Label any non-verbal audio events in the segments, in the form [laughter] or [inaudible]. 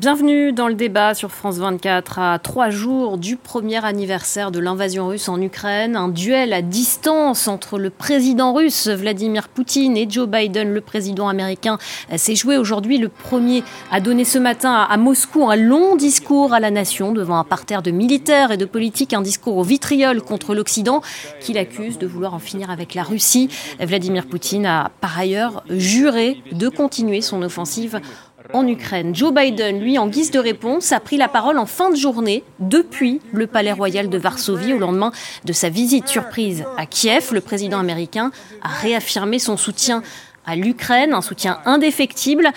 Bienvenue dans le débat sur France 24 à trois jours du premier anniversaire de l'invasion russe en Ukraine. Un duel à distance entre le président russe Vladimir Poutine et Joe Biden, le président américain, s'est joué aujourd'hui. Le premier a donné ce matin à Moscou un long discours à la nation devant un parterre de militaires et de politiques, un discours au vitriol contre l'Occident qu'il accuse de vouloir en finir avec la Russie. Vladimir Poutine a par ailleurs juré de continuer son offensive en Ukraine. Joe Biden, lui, en guise de réponse, a pris la parole en fin de journée depuis le palais royal de Varsovie au lendemain de sa visite surprise à Kiev. Le président américain a réaffirmé son soutien à l'Ukraine, un soutien indéfectible.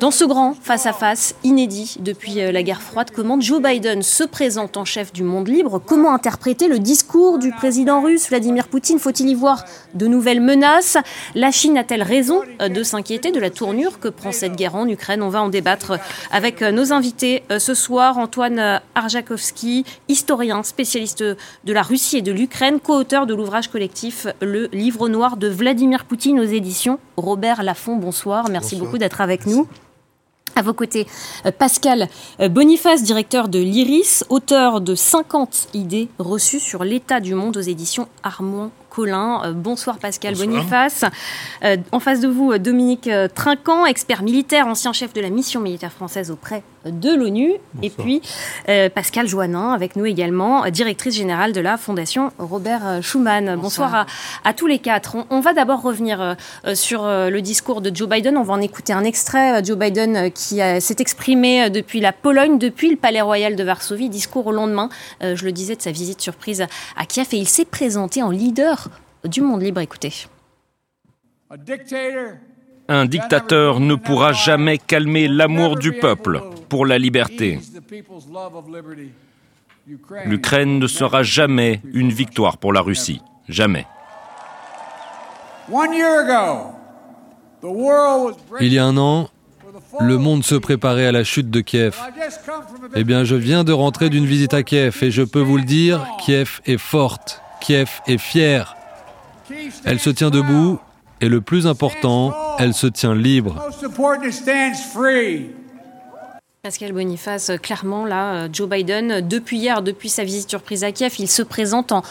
Dans ce grand face-à-face inédit depuis euh, la guerre froide, comment Joe Biden se présente en chef du monde libre? Comment interpréter le discours du président russe Vladimir Poutine? Faut-il y voir de nouvelles menaces? La Chine a-t-elle raison euh, de s'inquiéter de la tournure que prend cette guerre en Ukraine? On va en débattre avec euh, nos invités ce soir. Antoine Arjakovski, historien, spécialiste de la Russie et de l'Ukraine, co-auteur de l'ouvrage collectif Le Livre noir de Vladimir Poutine aux éditions Robert Laffont, bonsoir. Merci beaucoup d'être avec nous. À vos côtés, euh, Pascal euh, Boniface, directeur de l'IRIS, auteur de 50 idées reçues sur l'état du monde aux éditions Armand Colin. Euh, bonsoir Pascal Boniface. En face de vous, Dominique Trinquant, expert militaire, ancien chef de la mission militaire française auprès de l'ONU. Et puis euh, Pascal Joannin, avec nous également, directrice générale de la Fondation Robert Schuman. Bonsoir, à, tous les quatre. On, va d'abord revenir euh, sur euh, le discours de Joe Biden. On va en écouter un extrait. Joe Biden qui s'est exprimé depuis la Pologne, depuis le Palais Royal de Varsovie. Discours au lendemain, je le disais, de sa visite surprise à Kiev. Et il s'est présenté en leader du monde libre. Écoutez. Un dictateur ne pourra jamais calmer l'amour du peuple pour la liberté. L'Ukraine ne sera jamais une victoire pour la Russie. Jamais. Il y a un an, le monde se préparait à la chute de Kiev. Eh bien, je viens de rentrer d'une visite à Kiev et je peux vous le dire, Kiev est forte, Kiev est fière. Elle se tient debout et le plus important, elle se tient libre. Pascal Boniface, clairement, là, Joe Biden, depuis hier, depuis sa visite surprise à Kiev, il se présente en,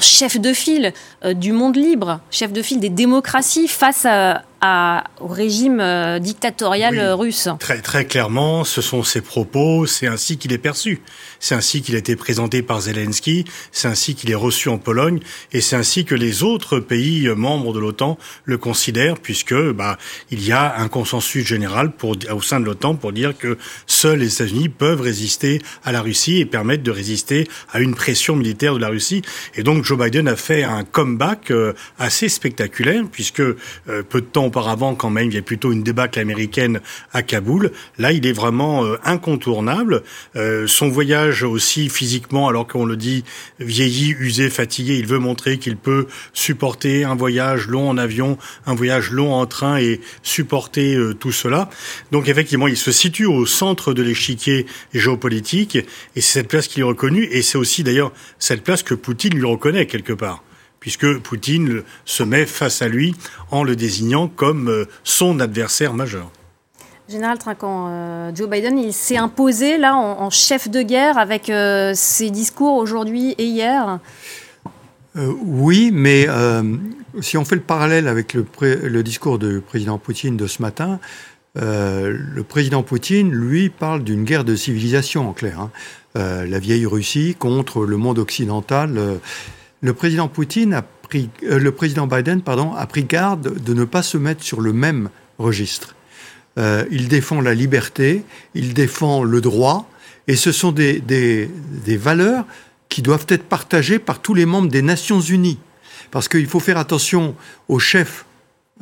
chef de file euh, du monde libre, chef de file des démocraties face à, au régime euh, dictatorial russe. Très, très clairement, ce sont ses propos, c'est ainsi qu'il est perçu. C'est ainsi qu'il a été présenté par Zelensky, c'est ainsi qu'il est reçu en Pologne, et c'est ainsi que les autres pays membres de l'OTAN le considèrent, puisque bah, il y a un consensus général pour, au sein de l'OTAN pour dire que seuls les États-Unis peuvent résister à la Russie et permettre de résister à une pression militaire de la Russie. Et donc Joe Biden a fait un comeback euh, assez spectaculaire, puisque euh, peu de temps auparavant, quand même, il y a plutôt une débâcle américaine à Kaboul. Là, il est vraiment euh, incontournable. Euh, son voyage aussi physiquement, alors qu'on le dit, vieilli, usé, fatigué, il veut montrer qu'il peut supporter un voyage long en avion, un voyage long en train et supporter euh, tout cela. Donc effectivement, il se situe au centre de l'échiquier géopolitique et c'est cette place qu'il est reconnu et c'est aussi d'ailleurs cette place que Poutine lui reconnaît quelque part puisque Poutine se met face à lui en le désignant comme euh, son adversaire majeur. Général Trinquant, euh, Joe Biden, il s'est imposé là en, chef de guerre avec euh, ses discours aujourd'hui et hier Oui, mais si on fait le parallèle avec le, discours du président Poutine de ce matin, le président Poutine, lui, parle d'une guerre de civilisation en clair. Hein. la vieille Russie contre le monde occidental euh, le président Biden, a pris garde de ne pas se mettre sur le même registre. Euh, il défend la liberté, il défend le droit, et ce sont des, valeurs qui doivent être partagées par tous les membres des Nations Unies. Parce qu'il faut faire attention aux chefs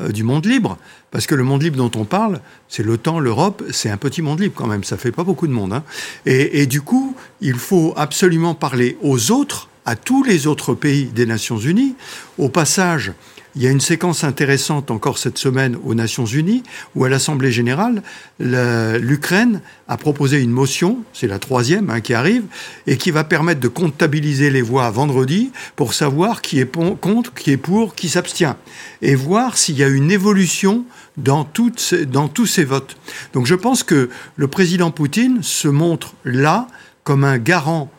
euh, du monde libre, parce que le monde libre dont on parle, c'est l'OTAN, l'Europe, c'est un petit monde libre quand même, ça fait pas beaucoup de monde. Hein. Et, du coup, il faut absolument parler aux autres à tous les autres pays des Nations Unies. Au passage, il y a une séquence intéressante encore cette semaine aux Nations Unies, où à l'Assemblée générale, l'Ukraine a proposé une motion, c'est la troisième hein, qui arrive, et qui va permettre de comptabiliser les voix vendredi pour savoir qui est contre, qui est pour, qui s'abstient, et voir s'il y a une évolution dans, dans tous ces votes. Donc je pense que le président Poutine se montre là comme un garant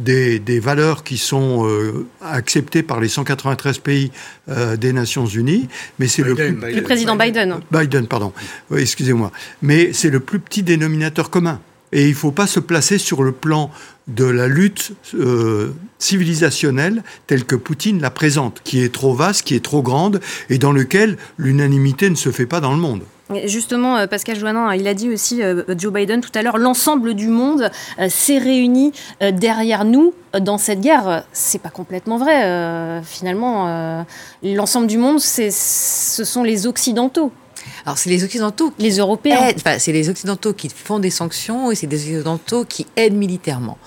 des, valeurs qui sont euh, acceptées par les 193 pays euh, des Nations Unies, mais c'est le, le président Biden. Biden, pardon. Excusez-moi. Mais c'est le plus petit dénominateur commun. Et il ne faut pas se placer sur le plan de la lutte euh, civilisationnelle telle que Poutine la présente, qui est trop vaste, qui est trop grande, et dans lequel l'unanimité ne se fait pas dans le monde. Justement, euh, Pascal Joannin, il a dit aussi, euh, Joe Biden tout à l'heure, l'ensemble du monde euh, s'est réuni derrière nous dans cette guerre. C'est pas complètement vrai. Finalement, l'ensemble du monde, ce sont les Occidentaux. Alors c'est les Occidentaux, les Européens. Enfin, c'est les Occidentaux qui font des sanctions et c'est des Occidentaux qui aident militairement.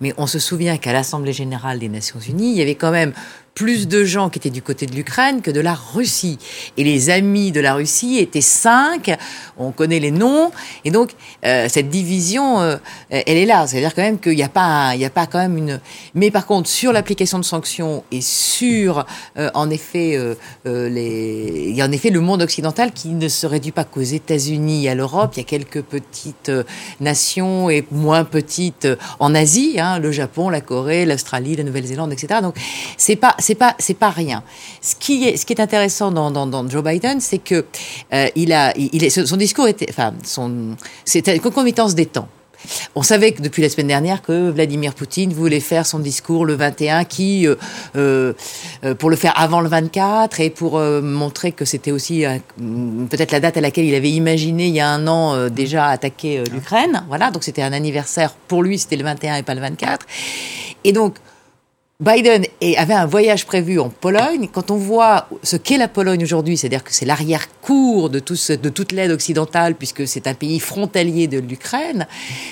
Mais on se souvient qu'à l'Assemblée générale des Nations Unies, il y avait quand même plus de gens qui étaient du côté de l'Ukraine que de la Russie. Et les amis de la Russie étaient cinq, on connaît les noms, et donc euh, cette division, euh, elle est là. C'est-à-dire quand même qu'il n'y a pas, il a pas quand même une. Mais par contre, sur l'application de sanctions et sur, euh, en effet, il y a en effet le monde occidental qui ne se réduit pas qu'aux États-Unis à l'Europe. Il y a quelques petites nations et moins petites en Asie, hein, le Japon, la Corée, l'Australie, la Nouvelle-Zélande, etc. Donc c'est pas c'est pas c'est pas rien. Ce qui est ce qui est intéressant dans, Joe Biden, c'est que euh, il a il est, son discours était enfin son c'était une concomitance des temps. On savait que depuis la semaine dernière que Vladimir Poutine voulait faire son discours le 21, qui euh, euh, pour le faire avant le 24 et pour montrer que c'était aussi peut-être la date à laquelle il avait imaginé il y a un an déjà attaquer l'Ukraine. Voilà, donc c'était un anniversaire pour lui, c'était le 21 et pas le 24. Et donc Biden avait un voyage prévu en Pologne. Quand on voit ce qu'est la Pologne aujourd'hui, c'est-à-dire que c'est l'arrière-cour de, de toute l'aide occidentale, puisque c'est un pays frontalier de l'Ukraine,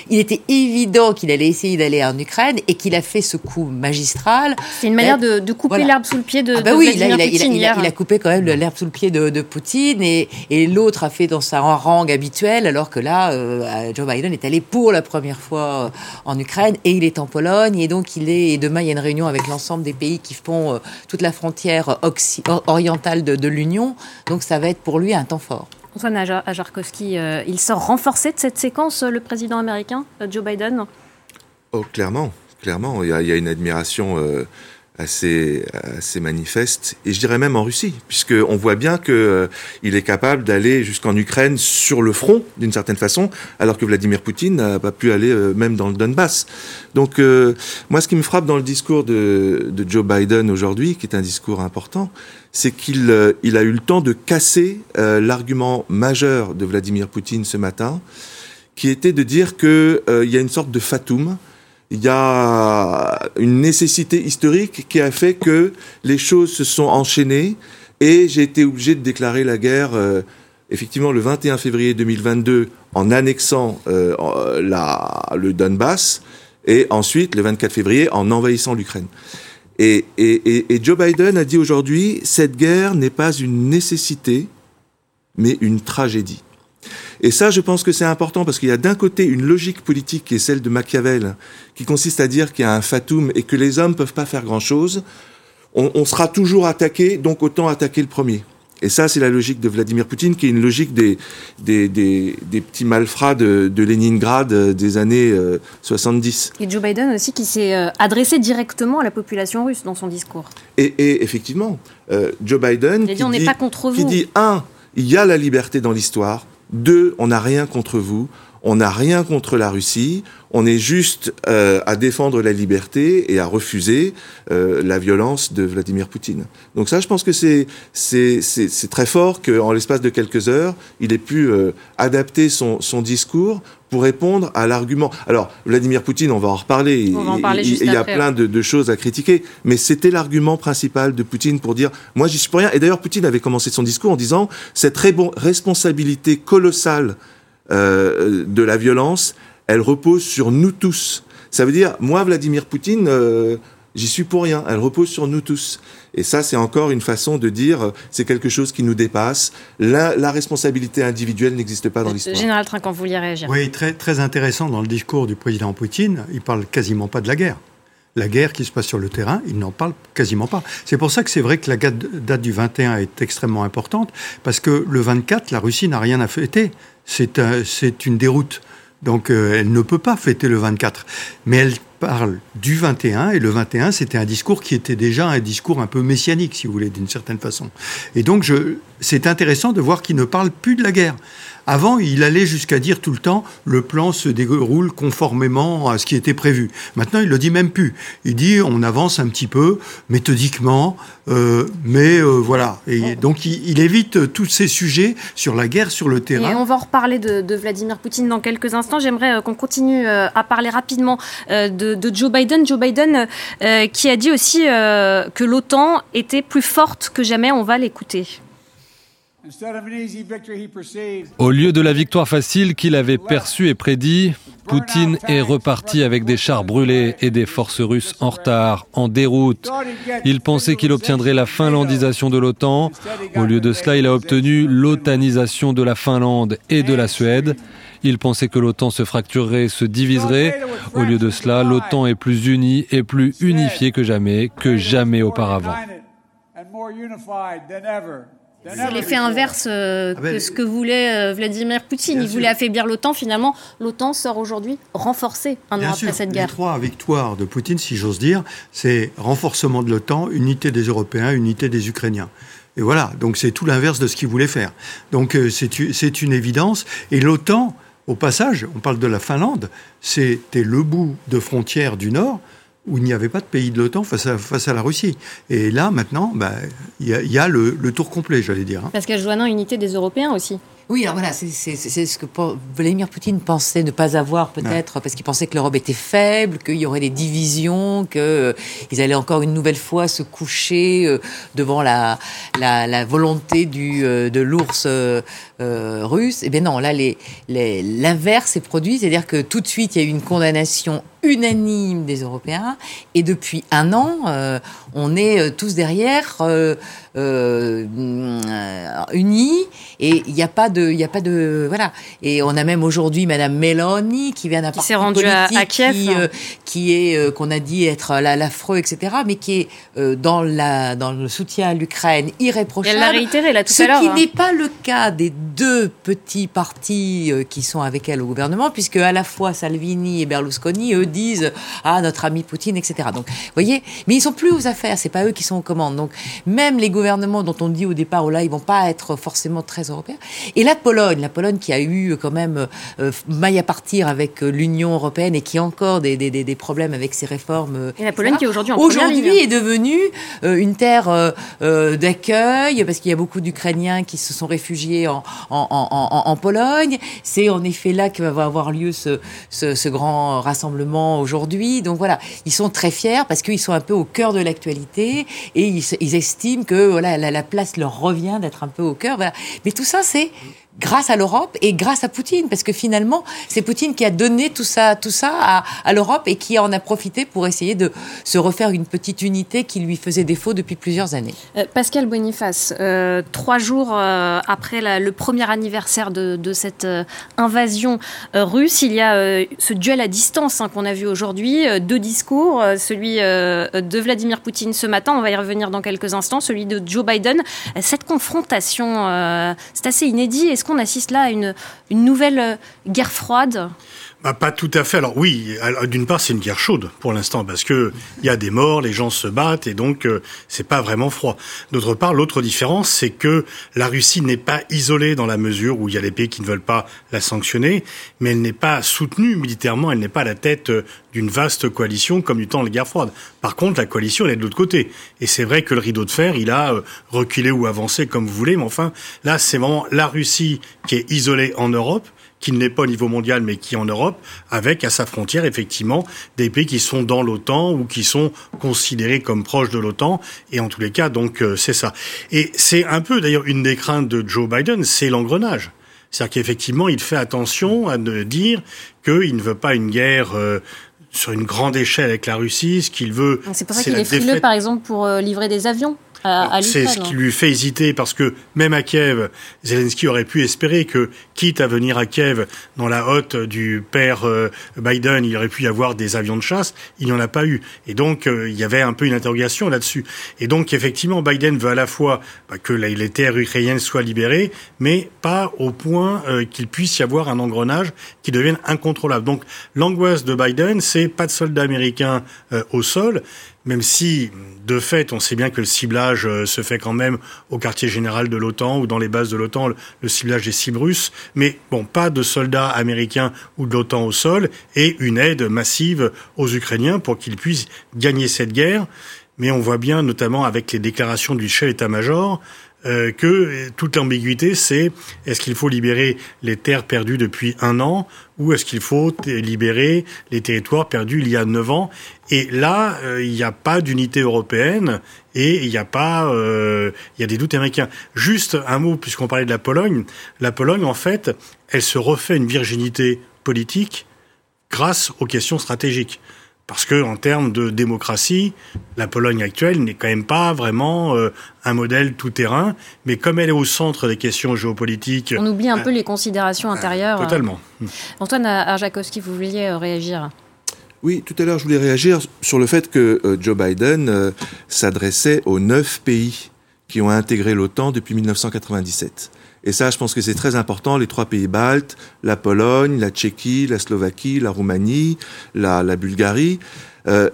il était évident qu'il allait essayer d'aller en Ukraine et qu'il a fait ce coup magistral. C'est une manière de, couper l'herbe sous le pied de, ah bah oui, Vladimir il, Poutine il, a, il, a, coupé quand même l'herbe sous le pied de, Poutine et, et l'autre a fait dans sa harangue habituelle, alors que là, euh, Joe Biden est allé pour la première fois en Ukraine et il est en Pologne et donc il est et demain il y a une réunion avec avec l'ensemble des pays qui font euh, toute la frontière orientale de, l'Union. Donc ça va être pour lui un temps fort. Antoine Ajarkowski, euh, il sort renforcé de cette séquence, le président américain, euh, Joe Biden? Oh, clairement, clairement. Il y a, une admiration assez, assez manifeste, et je dirais même en Russie, puisqu'on voit bien qu'il euh, il est capable d'aller jusqu'en Ukraine sur le front, d'une certaine façon, alors que Vladimir Poutine n'a pas pu aller euh, même dans le Donbass. Donc, euh, moi, ce qui me frappe dans le discours de, Joe Biden aujourd'hui, qui est un discours important, c'est qu'il il a eu le temps de casser l'argument majeur de Vladimir Poutine ce matin, qui était de dire qu'il y a une sorte de fatum, il y a une nécessité historique qui a fait que les choses se sont enchaînées et j'ai été obligé de déclarer la guerre euh, effectivement le 21 février 2022 en annexant euh, la, le Donbass et ensuite le 24 février en envahissant l'Ukraine. Et, et, et, Joe Biden a dit aujourd'hui, cette guerre n'est pas une nécessité, mais une tragédie. Et ça, je pense que c'est important parce qu'il y a d'un côté une logique politique qui est celle de Machiavel, qui consiste à dire qu'il y a un fatum et que les hommes peuvent pas faire grand-chose. On, sera toujours attaqué, donc autant attaquer le premier. Et ça, c'est la logique de Vladimir Poutine, qui est une logique des, des, des, petits malfrats de, de, Leningrad euh, des années 70. Euh, et Joe Biden aussi, qui s'est euh, adressé directement à la population russe dans son discours. Et, et effectivement, Joe Biden, qui, dit, on pas contre qui dit, un, il y a la liberté dans l'histoire, deux, on n'a rien contre vous. On n'a rien contre la Russie. On est juste euh, à défendre la liberté et à refuser euh, la violence de Vladimir Poutine. Donc ça, je pense que c'est c'est très fort qu'en l'espace de quelques heures, il ait pu euh, adapter son son discours pour répondre à l'argument. Alors, Vladimir Poutine, on va en reparler. On va en parler il, il, y a plein de, de, choses à critiquer, mais c'était l'argument principal de Poutine pour dire moi, j'y suis pour rien. Et d'ailleurs, Poutine avait commencé son discours en disant cette responsabilité colossale euh, de la violence, elle repose sur nous tous. Ça veut dire, moi, Vladimir Poutine, euh, J'y suis pour rien. Elle repose sur nous tous. Et ça, c'est encore une façon de dire, euh, c'est quelque chose qui nous dépasse. La, la responsabilité individuelle n'existe pas dans l'histoire. Général Trinquant, vous vouliez réagir Oui, très, très intéressant dans le discours du président Poutine. Il parle quasiment pas de la guerre. La guerre qui se passe sur le terrain, il n'en parle quasiment pas. C'est pour ça que c'est vrai que la date du 21 est extrêmement importante, parce que le 24, la Russie n'a rien à fêter. C'est une déroute. Donc euh, elle ne peut pas fêter le 24. Mais elle parle du 21, et le 21, c'était un discours qui était déjà un discours un peu messianique, si vous voulez, d'une certaine façon. Et donc, c'est intéressant de voir qu'il ne parle plus de la guerre. Avant, il allait jusqu'à dire tout le temps le plan se déroule conformément à ce qui était prévu. Maintenant, il le dit même plus. Il dit on avance un petit peu méthodiquement, euh, mais euh, voilà. Et donc, il, évite tous ces sujets sur la guerre sur le terrain. Et on va en reparler de, Vladimir Poutine dans quelques instants. J'aimerais euh, qu'on continue à parler rapidement de, Joe Biden. Joe Biden qui a dit aussi que l'OTAN était plus forte que jamais. On va l'écouter. Au lieu de la victoire facile qu'il avait perçue et prédit, Poutine est reparti avec des chars brûlés et des forces russes en retard, en déroute. Il pensait qu'il obtiendrait la finlandisation de l'OTAN. Au lieu de cela, il a obtenu l'otanisation de la Finlande et de la Suède. Il pensait que l'OTAN se fracturerait, se diviserait. Au lieu de cela, l'OTAN est plus unie et plus unifiée que jamais, que jamais auparavant. C'est l'effet inverse euh, ah ben, que ce que voulait euh, Vladimir Poutine. Il voulait affaiblir l'OTAN. Finalement, l'OTAN sort aujourd'hui renforcée un an après cette guerre. Les trois victoires de Poutine, si j'ose dire, c'est renforcement de l'OTAN, unité des Européens, unité des Ukrainiens. Et voilà, donc c'est tout l'inverse de ce qu'il voulait faire. Donc euh, c'est une évidence. Et l'OTAN, au passage, on parle de la Finlande, c'était le bout de frontière du Nord où il n'y avait pas de pays de l'OTAN face à, face à la Russie. Et là, maintenant, bah, il y, a, le, tour complet, j'allais dire. Hein. Parce qu'elle joue une unité des Européens aussi. Oui, alors voilà, c'est ce que Vladimir Poutine pensait ne pas avoir peut-être, parce qu'il pensait que l'Europe était faible, qu'il y aurait des divisions, qu'ils euh, allaient encore une nouvelle fois se coucher euh, devant la, la, volonté du, euh, de l'ours russe. Eh bien non, là, l'inverse les, est produit, c'est-à-dire que tout de suite, il y a eu une condamnation unanime des Européens, et depuis un an, on est tous derrière, unis, et il n'y a pas de il a pas de, voilà. Et on a même aujourd'hui Madame Meloni qui vient d'un parti politique à, Kiev, qui, euh, qui est, euh, qu'on a dit être l'affreux, etc., mais qui est euh, dans la, dans le soutien à l'Ukraine irréprochable. Elle l'a réitéré là tout à l'heure. Ce qui hein. n'est pas le cas des deux petits partis qui sont avec elle au gouvernement, puisque à la fois Salvini et Berlusconi, eux disent ah notre ami Poutine, etc. Donc, vous voyez, mais ils sont plus aux affaires, c'est pas eux qui sont aux commandes. Donc, même les gouvernements dont on dit au départ, oh là, ils vont pas être forcément très européens. Et la Pologne, la Pologne qui a eu quand même euh, maille à partir avec euh, l'Union européenne et qui a encore des, des, des problèmes avec ses réformes. Et la Pologne qui est aujourd'hui en Aujourd'hui est devenue euh, une terre d'accueil parce qu'il y a beaucoup d'Ukrainiens qui se sont réfugiés en, en, en, en Pologne. C'est en effet là que va avoir lieu ce, ce, ce grand rassemblement aujourd'hui. Donc voilà, ils sont très fiers parce qu'ils sont un peu au cœur de l'actualité et ils, estiment que voilà la, la place leur revient d'être un peu au cœur. Voilà. Mais tout ça, c'est grâce à l'Europe et grâce à Poutine, parce que finalement, c'est Poutine qui a donné tout ça, tout ça à, à l'Europe et qui en a profité pour essayer de se refaire une petite unité qui lui faisait défaut depuis plusieurs années. Euh, Pascal Boniface, euh, trois jours euh, après la, le premier anniversaire de, de cette euh, invasion euh, russe, il y a ce duel à distance hein, qu'on a vu aujourd'hui, deux discours, celui de Vladimir Poutine ce matin, on va y revenir dans quelques instants, celui de Joe Biden. Cette confrontation, c'est assez inédit. Est-ce qu'on assiste là à une, nouvelle euh, guerre froide? Bah, pas tout à fait. Alors oui, d'une part c'est une guerre chaude pour l'instant parce que il y a des morts, les gens se battent et donc euh, c'est pas vraiment froid. D'autre part, l'autre différence c'est que la Russie n'est pas isolée dans la mesure où il y a les pays qui ne veulent pas la sanctionner, mais elle n'est pas soutenue militairement, elle n'est pas à la tête euh, d'une vaste coalition comme du temps de la guerre froide. Par contre, la coalition elle est de l'autre côté et c'est vrai que le rideau de fer il a euh, reculé ou avancé comme vous voulez, mais enfin là c'est vraiment la Russie qui est isolée en Europe qui ne l'est pas au niveau mondial, mais qui est en Europe, avec à sa frontière effectivement des pays qui sont dans l'OTAN ou qui sont considérés comme proches de l'OTAN. Et en tous les cas, donc euh, c'est ça. Et c'est un peu d'ailleurs une des craintes de Joe Biden, c'est l'engrenage. C'est-à-dire qu'effectivement, il fait attention à ne dire qu'il ne veut pas une guerre euh, sur une grande échelle avec la Russie. Ce qu'il veut, c'est pour ça qu'il est frileux, par exemple, pour livrer des avions. C'est ce qui lui fait hésiter parce que même à Kiev, Zelensky aurait pu espérer que, quitte à venir à Kiev dans la hotte du père euh, Biden, il aurait pu y avoir des avions de chasse. Il n'y en a pas eu. Et donc, euh, il y avait un peu une interrogation là-dessus. Et donc, effectivement, Biden veut à la fois bah, que les terres ukrainiennes soient libérées, mais pas au point euh, qu'il puisse y avoir un engrenage qui devienne incontrôlable. Donc, l'angoisse de Biden, c'est pas de soldats américains au sol, même si, de fait, on sait bien que le ciblage euh, se fait quand même au quartier général de l'OTAN ou dans les bases de l'OTAN, le ciblage des cibles russes, mais bon, pas de soldats américains ou de l'OTAN au sol, et une aide massive aux Ukrainiens pour qu'ils puissent gagner cette guerre. Mais on voit bien, notamment avec les déclarations du chef état-major, euh, que toute l'ambiguïté, c'est est-ce qu'il faut libérer les terres perdues depuis un an ou est-ce qu'il faut libérer les territoires perdus il y a neuf ans Et là, euh, il n'y a pas d'unité européenne et il n'y a pas, euh, il y a des doutes américains. Juste un mot, puisqu'on parlait de la Pologne. La Pologne, en fait, elle se refait une virginité politique grâce aux questions stratégiques. Parce que en termes de démocratie, la Pologne actuelle n'est quand même pas vraiment euh, un modèle tout terrain, mais comme elle est au centre des questions géopolitiques, on oublie un peu les considérations intérieures. Totalement. Antoine Arjakovski, vous vouliez euh, réagir oui, tout à l'heure, je voulais réagir sur le fait que euh, Joe Biden s'adressait aux neuf pays qui ont intégré l'OTAN depuis 1997. Et ça, je pense que c'est très important. Les trois pays baltes, la Pologne, la Tchéquie, la Slovaquie, la Roumanie, la, Bulgarie. Euh,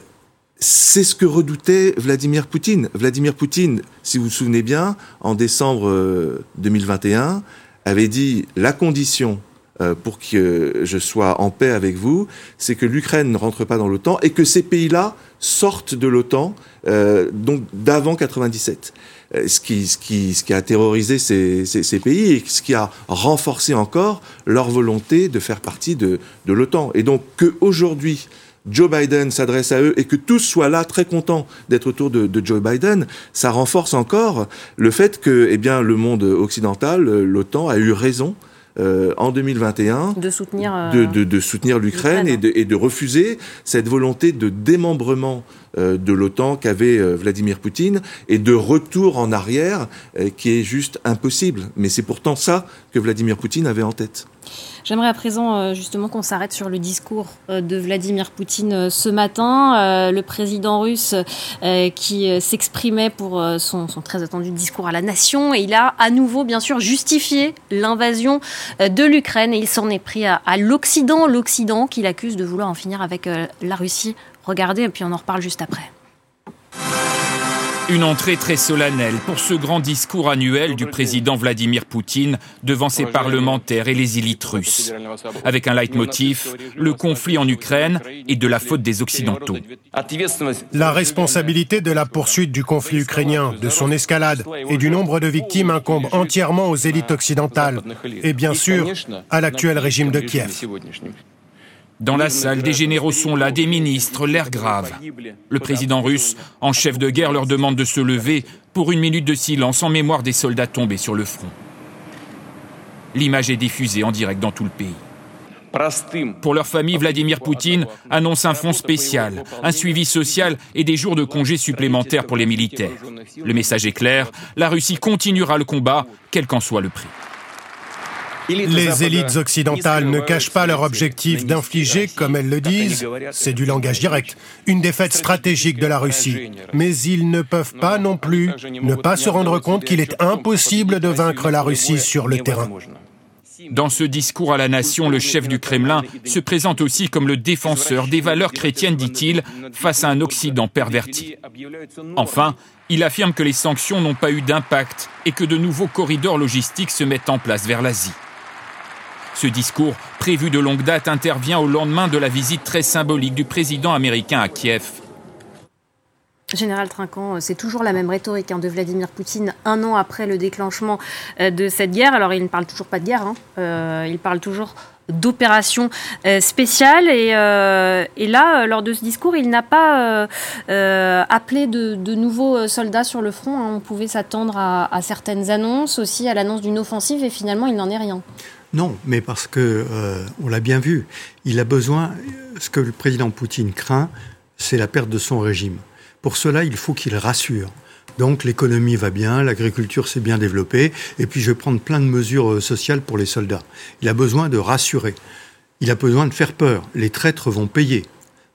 c'est ce que redoutait Vladimir Poutine. Vladimir Poutine, si vous vous souvenez bien, en décembre 2021, euh, avait dit la condition euh, pour que je sois en paix avec vous, c'est que l'Ukraine ne rentre pas dans l'OTAN et que ces pays-là sortent de l'OTAN, donc d'avant 97. Euh, ce qui, a terrorisé ces, pays et ce qui a renforcé encore leur volonté de faire partie de, l'OTAN. Et donc qu'aujourd'hui, Joe Biden s'adresse à eux et que tous soient là très contents d'être autour de, de, Joe Biden, ça renforce encore le fait que eh bien, le monde occidental, l'OTAN, a eu raison euh, en 2021 de soutenir, euh, de, de, de, soutenir l'Ukraine et, et de, refuser cette volonté de démembrement euh, de l'OTAN qu'avait euh, Vladimir Poutine et de retour en arrière euh, qui est juste impossible. Mais c'est pourtant ça que Vladimir Poutine avait en tête. J'aimerais à présent justement qu'on s'arrête sur le discours de Vladimir Poutine ce matin, le président russe qui s'exprimait pour son, très attendu discours à la nation. Et il a à nouveau bien sûr justifié l'invasion de l'Ukraine. Et il s'en est pris à, à l'Occident, l'Occident qu'il accuse de vouloir en finir avec la Russie. Regardez et puis on en reparle juste après. Une entrée très solennelle pour ce grand discours annuel du président Vladimir Poutine devant ses parlementaires et les élites russes, avec un leitmotiv, le conflit en Ukraine et de la faute des Occidentaux. La responsabilité de la poursuite du conflit ukrainien, de son escalade et du nombre de victimes incombe entièrement aux élites occidentales et bien sûr à l'actuel régime de Kiev. Dans la salle, des généraux sont là, des ministres, l'air grave. Le président russe, en chef de guerre, leur demande de se lever pour une minute de silence en mémoire des soldats tombés sur le front. L'image est diffusée en direct dans tout le pays. Pour leur famille, Vladimir Poutine annonce un fonds spécial, un suivi social et des jours de congés supplémentaires pour les militaires. Le message est clair, la Russie continuera le combat, quel qu'en soit le prix. Les élites occidentales ne cachent pas leur objectif d'infliger, comme elles le disent, c'est du langage direct, une défaite stratégique de la Russie. Mais ils ne peuvent pas non plus ne pas se rendre compte qu'il est impossible de vaincre la Russie sur le terrain. Dans ce discours à la nation, le chef du Kremlin se présente aussi comme le défenseur des valeurs chrétiennes, dit-il, face à un Occident perverti. Enfin, il affirme que les sanctions n'ont pas eu d'impact et que de nouveaux corridors logistiques se mettent en place vers l'Asie. Ce discours, prévu de longue date, intervient au lendemain de la visite très symbolique du président américain à Kiev. Général Trinquant, c'est toujours la même rhétorique hein, de Vladimir Poutine un an après le déclenchement euh, de cette guerre. Alors il ne parle toujours pas de guerre, hein. euh, il parle toujours d'opération euh, spéciale. Et, là, lors de ce discours, il n'a pas appelé de, nouveaux soldats sur le front. Hein. On pouvait s'attendre à, certaines annonces, aussi à l'annonce d'une offensive, et finalement, il n'en est rien. Non, mais parce que euh, on l'a bien vu, il a besoin. Ce que le président Poutine craint, c'est la perte de son régime. Pour cela, il faut qu'il rassure. Donc l'économie va bien, l'agriculture s'est bien développée, et puis je vais prendre plein de mesures euh, sociales pour les soldats. Il a besoin de rassurer. Il a besoin de faire peur. Les traîtres vont payer.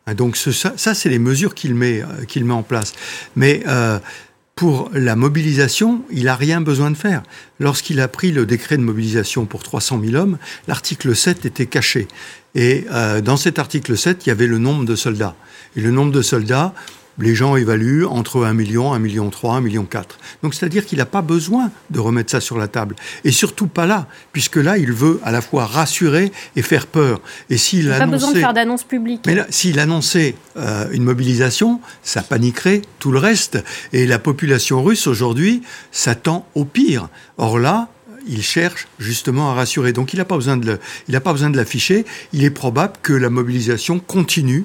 Hein, donc ça, ça c'est les mesures qu'il met, euh, en place. Mais pour la mobilisation, il n'a rien besoin de faire. Lorsqu'il a pris le décret de mobilisation pour 300 000 hommes, l'article 7 était caché. Et euh, dans cet article 7, il y avait le nombre de soldats. Et le nombre de soldats, les gens évaluent entre 1 million, 1 million 3, 1 million 4. Donc c'est-à-dire qu'il n'a pas besoin de remettre ça sur la table. Et surtout pas là, puisque là, il veut à la fois rassurer et faire peur. Et s'il Il n'a pas besoin de faire d'annonce publique. Mais s'il annonçait euh, une mobilisation, ça paniquerait tout le reste. Et la population russe aujourd'hui s'attend au pire. Or là, il cherche justement à rassurer. Donc il n'a pas besoin de le- il n'a pas besoin de l'afficher. Il est probable que la mobilisation continue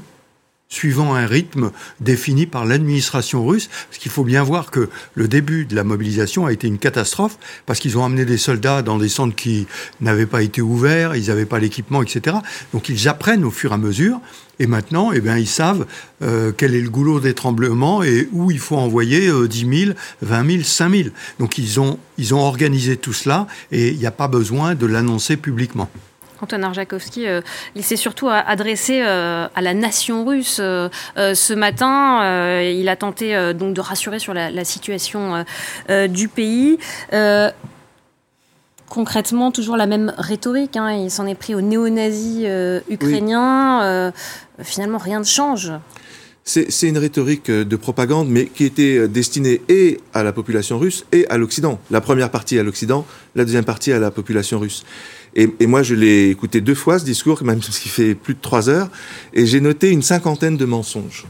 suivant un rythme défini par l'administration russe, parce qu'il faut bien voir que le début de la mobilisation a été une catastrophe, parce qu'ils ont amené des soldats dans des centres qui n'avaient pas été ouverts, ils n'avaient pas l'équipement, etc. Donc ils apprennent au fur et à mesure, et maintenant, eh bien, ils savent euh, quel est le goulot des tremblements et où il faut envoyer euh, 10 000, 20 000, 5 000. Donc ils ont, ils ont organisé tout cela, et il n'y a pas besoin de l'annoncer publiquement. Antoine Arjakovski, euh, il s'est surtout a- adressé euh, à la nation russe euh, euh, ce matin. Euh, il a tenté euh, donc de rassurer sur la, la situation euh, euh, du pays. Euh, concrètement, toujours la même rhétorique. hein. il s'en est pris aux néo-nazis euh, ukrainiens. Euh, finalement, rien ne change. C'est une rhétorique euh, de propagande, mais qui était euh, destinée et à la population russe et à l'Occident. La première partie à l'Occident, la deuxième partie à la population russe. Et, et moi, je l'ai écouté deux fois, ce discours, même [laughs] parce qu'il fait plus de trois heures, et j'ai noté une cinquantaine de mensonges.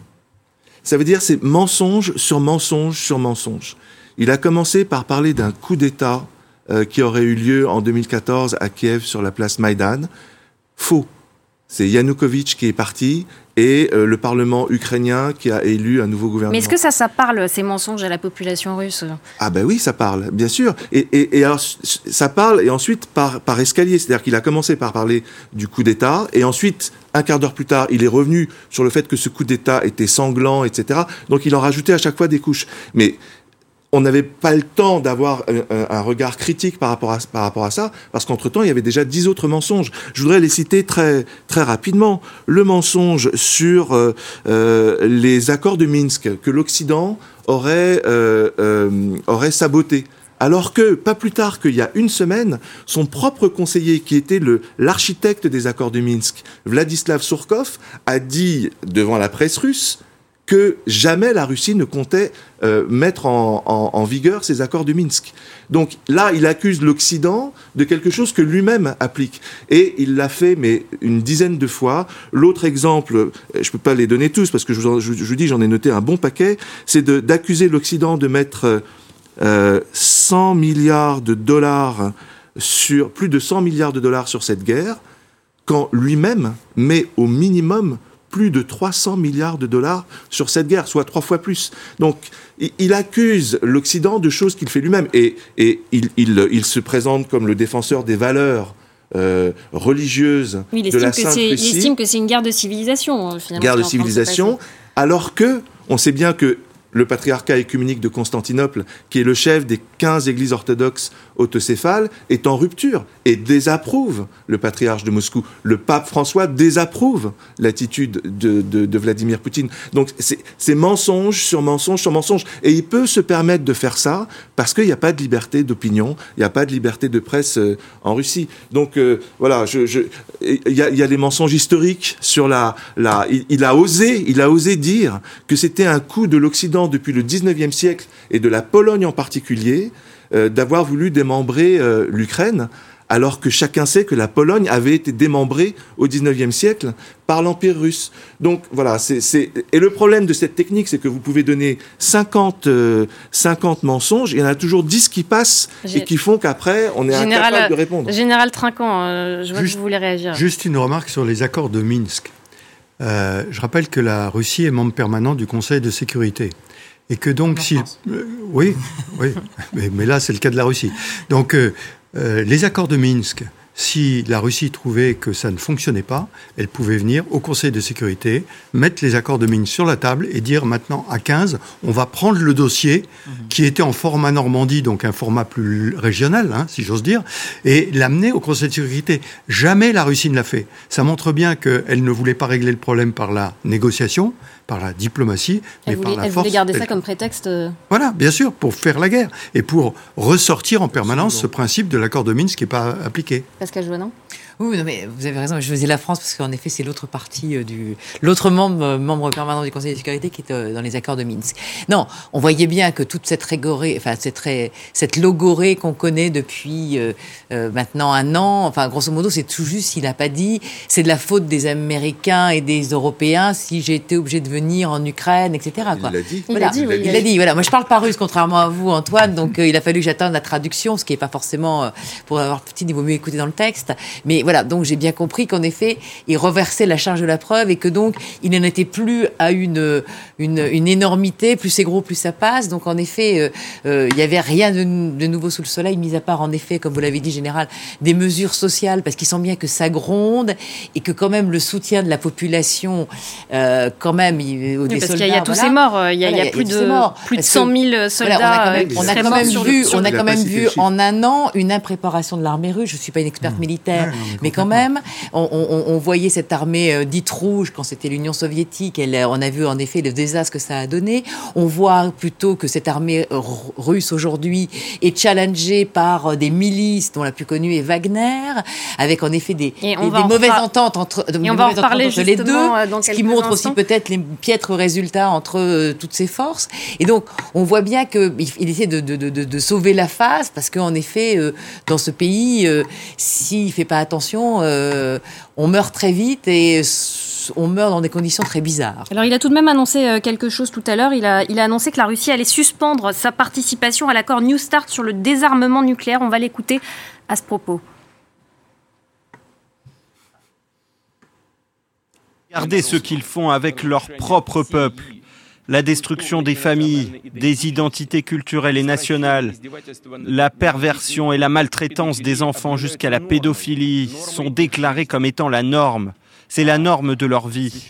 Ça veut dire c'est mensonge sur mensonge sur mensonge. Il a commencé par parler d'un coup d'État euh, qui aurait eu lieu en 2014 à Kiev sur la place Maïdan. Faux. C'est Yanukovych qui est parti et euh, le Parlement ukrainien qui a élu un nouveau gouvernement. Mais est-ce que ça, ça parle, ces mensonges à la population russe? Ah ben oui, ça parle, bien sûr. Et, et, et alors, ça parle, et ensuite par, par escalier. C'est-à-dire qu'il a commencé par parler du coup d'État, et ensuite, un quart d'heure plus tard, il est revenu sur le fait que ce coup d'État était sanglant, etc. Donc il en rajoutait à chaque fois des couches. Mais on n'avait pas le temps d'avoir un, un- un regard critique par rapport à, ça, parce qu'entre-temps, il y avait déjà dix autres mensonges. Je voudrais les citer très, rapidement. Le mensonge sur euh, euh, les accords de Minsk, que l'Occident aurait, euh, euh, aurait saboté. Alors que, pas plus tard qu'il y a une semaine, son propre conseiller, qui était l'architecte des accords de Minsk, Vladislav Surkov, a dit devant la presse russe que jamais la Russie ne comptait euh, mettre en, vigueur ces accords de Minsk. Donc là, il accuse l'Occident de quelque chose que lui-même applique. Et il l'a fait, mais une dizaine de fois. L'autre exemple, euh, je ne peux pas les donner tous, parce que je vous, dis, j'en ai noté un bon paquet, c'est d'accuser l'Occident de mettre euh, 100 milliards de dollars sur, plus de 100 milliards de dollars sur cette guerre, quand lui-même met au minimum plus de 300 milliards de dollars sur cette guerre, soit trois fois plus. Donc, il, accuse l'Occident de choses qu'il fait lui-même. Et, et il, il- il se présente comme le défenseur des valeurs euh, religieuses Oui, il de estime, la que Sainte c'est, il Russie estime que c'est une guerre de civilisation, euh, finalement. guerre de civilisation, alors que on sait bien que le patriarcat écuménique de Constantinople, qui est le chef des 15 églises orthodoxes autocéphales, est en rupture et désapprouve le patriarche de Moscou. Le pape François désapprouve l'attitude de, Vladimir Poutine. Donc c'est mensonge sur mensonge sur mensonge. Et il peut se permettre de faire ça parce qu'il n'y a pas de liberté d'opinion, il n'y a pas de liberté de presse euh, en Russie. Donc euh, voilà, il y a, les mensonges historiques sur la, il a osé, il a osé dire que c'était un coup de l'Occident depuis le 19e siècle et de la Pologne en particulier euh, d'avoir voulu démembrer euh, l'Ukraine. Alors que chacun sait que la Pologne avait été démembrée au 19e siècle par l'Empire russe. Donc voilà, c'est, c'est... et le problème de cette technique, c'est que vous pouvez donner 50, euh, 50 mensonges, il y en a toujours 10 qui passent J'ai- et qui font qu'après, on est Général, incapable de répondre. Général Trinquant, euh, je vois Juste- que vous voulez réagir. Juste une remarque sur les accords de Minsk. Euh, je rappelle que la Russie est membre permanent du Conseil de sécurité. Et que donc, si. euh, oui, [laughs] oui, mais, mais là, c'est le cas de la Russie. Donc, euh, euh, les accords de Minsk si la Russie trouvait que ça ne fonctionnait pas, elle pouvait venir au Conseil de sécurité, mettre les accords de Minsk sur la table et dire maintenant à 15, on va prendre le dossier mhm. qui était en format Normandie, donc un format plus régional, hein, si j'ose dire, et l'amener au Conseil de sécurité. Jamais la Russie ne l'a fait. Ça montre bien qu'elle ne voulait pas régler le problème par la négociation, par la diplomatie, mais par la elle force. voulait garder ça comme prétexte. Euh, voilà, bien sûr, pour faire la guerre et pour ressortir en permanence ce principe de l'accord de Minsk qui n'est pas appliqué. Pascal Joannin? Oui, non, mais vous avez raison. Je faisais la France parce qu'en effet, c'est l'autre partie euh, du, l'autre membre, euh, membre permanent du Conseil de sécurité qui est euh, dans les accords de Minsk. Non, on voyait bien que toute cette régorée, enfin cette, cette logorée qu'on connaît depuis maintenant un an, enfin grosso modo, c'est tout juste. Il n'a pas dit, c'est de la faute des Américains et des Européens si j'ai été obligé de venir en Ukraine, etc. Quoi. Il l'a dit. Il l'a dit. Il l'a dit. Voilà. Moi, je parle pas russe, contrairement à vous, Antoine. Donc, il a fallu que j'attende la traduction, ce qui est pas forcément pour avoir petit, il vaut mieux écouter dans le texte. Mais voilà, donc j'ai bien compris qu'en effet, il reversait la charge de la preuve et que donc il n'en était plus à une, une, énormité, plus c'est gros, plus ça passe. Donc en effet, euh, euh, il n'y avait rien de, nouveau sous le soleil, mis à part en effet, comme vous l'avez dit, général, des mesures sociales, parce qu'il sent bien que ça gronde et que quand même le soutien de la population, euh, quand même, il, oui, parce qu'il y a tous ces morts, il y a, plus, de, plus de 100 000 soldats. on a quand même, vu, on a quand même vu en un an une impréparation de l'armée russe. Je suis pas une experte militaire, mais quand même. On, voyait cette armée euh, dite rouge quand c'était l'Union soviétique. Elle, on a vu en effet le désastre que ça a donné. On voit plutôt que cette armée russe aujourd'hui est challengée par euh, des milices dont la plus connue est Wagner, avec en effet des, des, mauvaises ententes entre, et on va en parler entre les deux, euh, ce qui montre aussi peut-être les piètres résultats entre toutes ces forces. Et donc, on voit bien qu'il il essaie de, de, de, de, sauver la face parce qu'en effet, dans ce pays, s'il fait pas attention, euh, on meurt très vite et on meurt dans des conditions très bizarres. Alors il a tout de même annoncé euh, quelque chose tout à l'heure. Il a, il a annoncé que la Russie allait suspendre sa participation à l'accord New Start sur le désarmement nucléaire. On va l'écouter à ce propos. Regardez ce qu'ils font avec leur propre peuple la destruction des familles, des identités culturelles et nationales, la perversion et la maltraitance des enfants jusqu'à la pédophilie sont déclarés comme étant la norme. C'est la norme de leur vie.